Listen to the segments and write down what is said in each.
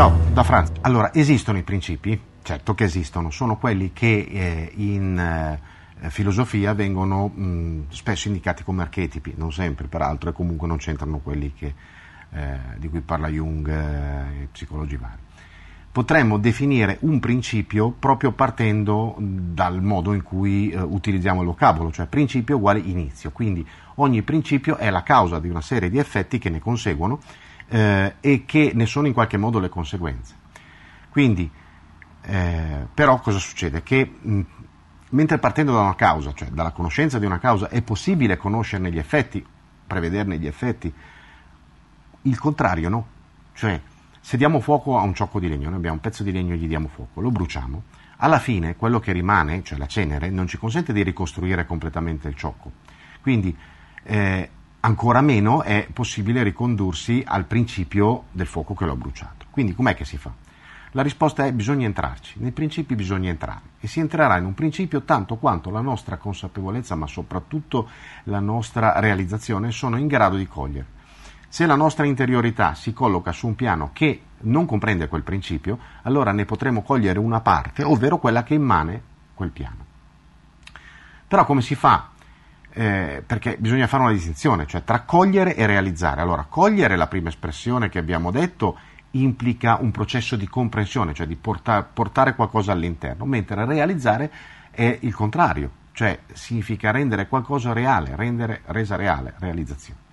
Ciao, da Franz. Allora, esistono i principi? Certo che esistono, sono quelli che eh, in eh, filosofia vengono mh, spesso indicati come archetipi, non sempre peraltro, e comunque non c'entrano quelli che, eh, di cui parla Jung eh, e psicologi vari potremmo definire un principio proprio partendo dal modo in cui eh, utilizziamo il vocabolo, cioè principio uguale inizio. Quindi ogni principio è la causa di una serie di effetti che ne conseguono eh, e che ne sono in qualche modo le conseguenze. Quindi, eh, però cosa succede? Che mh, mentre partendo da una causa, cioè dalla conoscenza di una causa, è possibile conoscerne gli effetti, prevederne gli effetti, il contrario no. Cioè, se diamo fuoco a un ciocco di legno, noi abbiamo un pezzo di legno e gli diamo fuoco, lo bruciamo, alla fine quello che rimane, cioè la cenere, non ci consente di ricostruire completamente il ciocco. Quindi eh, ancora meno è possibile ricondursi al principio del fuoco che l'ho bruciato. Quindi com'è che si fa? La risposta è bisogna entrarci, nei principi bisogna entrare e si entrerà in un principio tanto quanto la nostra consapevolezza, ma soprattutto la nostra realizzazione sono in grado di cogliere. Se la nostra interiorità si colloca su un piano che non comprende quel principio, allora ne potremo cogliere una parte, ovvero quella che immane quel piano. Però come si fa? Eh, perché bisogna fare una distinzione, cioè tra cogliere e realizzare. Allora, cogliere, la prima espressione che abbiamo detto, implica un processo di comprensione, cioè di porta- portare qualcosa all'interno, mentre realizzare è il contrario, cioè significa rendere qualcosa reale, rendere resa reale, realizzazione.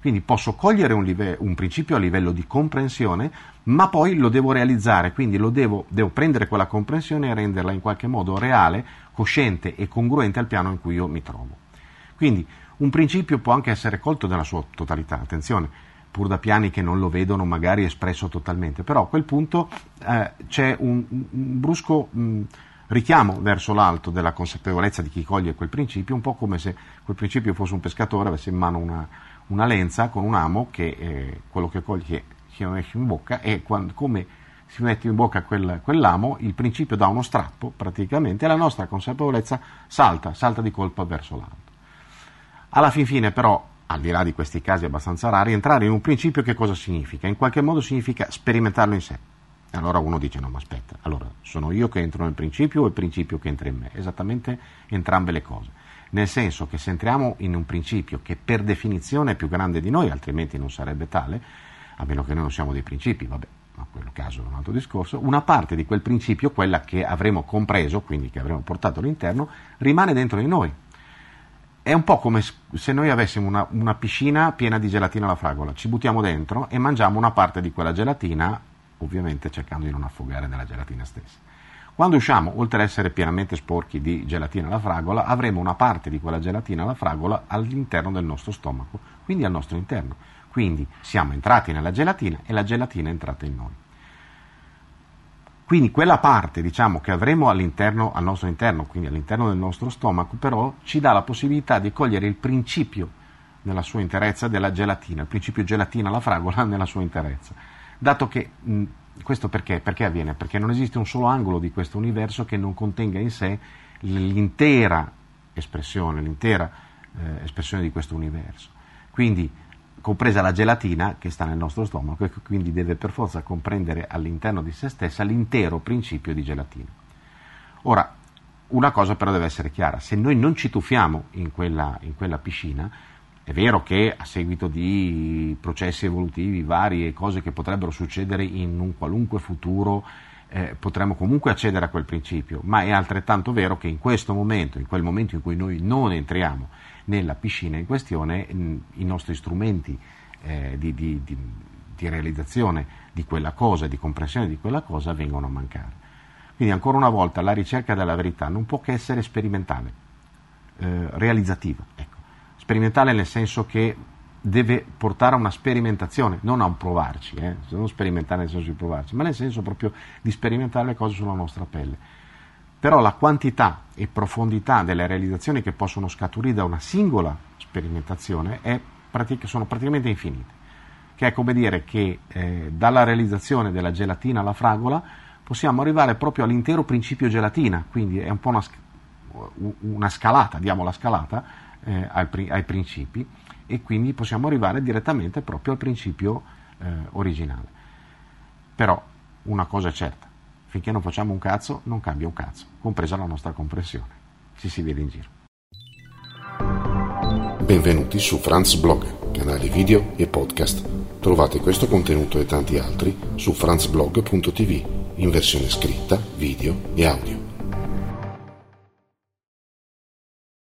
Quindi posso cogliere un, live- un, principio a livello di comprensione, ma poi lo devo realizzare, quindi devo, devo, prendere quella comprensione e renderla in qualche modo reale, cosciente e congruente al piano in cui io mi trovo. Quindi un principio può anche essere colto nella sua totalità, attenzione, pur da piani che non lo vedono magari espresso totalmente, però a quel punto eh, c'è un, un brusco mh, richiamo verso l'alto della consapevolezza di chi coglie quel principio, un po' come se quel principio fosse un pescatore, avesse in mano una, una lenza con un amo che eh, quello che coglie si mette in bocca e quando, come si mette in bocca quel, quell'amo, il principio dà uno strappo praticamente e la nostra consapevolezza salta, salta di colpo verso l'alto. Alla fin fine però, al di là di questi casi abbastanza rari, entrare in un principio che cosa significa? In qualche modo significa sperimentarlo in sé. Allora uno dice no ma aspetta, allora sono io che entro nel principio o il principio che entra in me? Esattamente entrambe le cose nel senso che se entriamo in un principio che per definizione è più grande di noi, altrimenti non sarebbe tale, a meno che noi non siamo dei principi, vabbè, ma quello caso è un altro discorso, una parte di quel principio, quella che avremo compreso, quindi che avremo portato all'interno, rimane dentro di noi. È un po' come se noi avessimo una, una piscina piena di gelatina alla fragola, ci buttiamo dentro e mangiamo una parte di quella gelatina, ovviamente cercando di non affogare nella gelatina stessa. Quando usciamo, oltre ad essere pienamente sporchi di gelatina alla fragola, avremo una parte di quella gelatina alla fragola all'interno del nostro stomaco, quindi al nostro interno. Quindi siamo entrati nella gelatina e la gelatina è entrata in noi. Quindi quella parte, diciamo, che avremo all'interno, al nostro interno, quindi all'interno del nostro stomaco, però ci dà la possibilità di cogliere il principio nella sua interezza della gelatina, il principio gelatina alla fragola nella sua interezza. Dato che mh, questo perché? Perché avviene? Perché non esiste un solo angolo di questo universo che non contenga in sé l'intera espressione, l'intera eh, espressione di questo universo. Quindi, compresa la gelatina che sta nel nostro stomaco e quindi deve per forza comprendere all'interno di se stessa l'intero principio di gelatina. Ora, una cosa però deve essere chiara, se noi non ci tuffiamo in quella, in quella piscina, è vero che a seguito di processi evolutivi vari e cose che potrebbero succedere in un qualunque futuro eh, potremmo comunque accedere a quel principio, ma è altrettanto vero che in questo momento, in quel momento in cui noi non entriamo nella piscina in questione, i nostri strumenti eh, di, di, di, di realizzazione di quella cosa, di comprensione di quella cosa vengono a mancare. Quindi ancora una volta la ricerca della verità non può che essere sperimentale, eh, realizzativa. Ecco sperimentale nel senso che deve portare a una sperimentazione, non a un provarci, eh? non sperimentare nel senso di provarci, ma nel senso proprio di sperimentare le cose sulla nostra pelle. Però la quantità e profondità delle realizzazioni che possono scaturire da una singola sperimentazione pratic- sono praticamente infinite, che è come dire che eh, dalla realizzazione della gelatina alla fragola possiamo arrivare proprio all'intero principio gelatina, quindi è un po' una, una scalata, diamo la scalata, eh, ai, ai, principi e quindi possiamo arrivare direttamente proprio al principio eh, originale. Però una cosa è certa, finché non facciamo un cazzo non cambia un cazzo, compresa la nostra comprensione. Ci si vede in giro. Benvenuti su Franz Blog, canale video e podcast. Trovate questo contenuto e tanti altri su franzblog.tv in versione scritta, video e audio.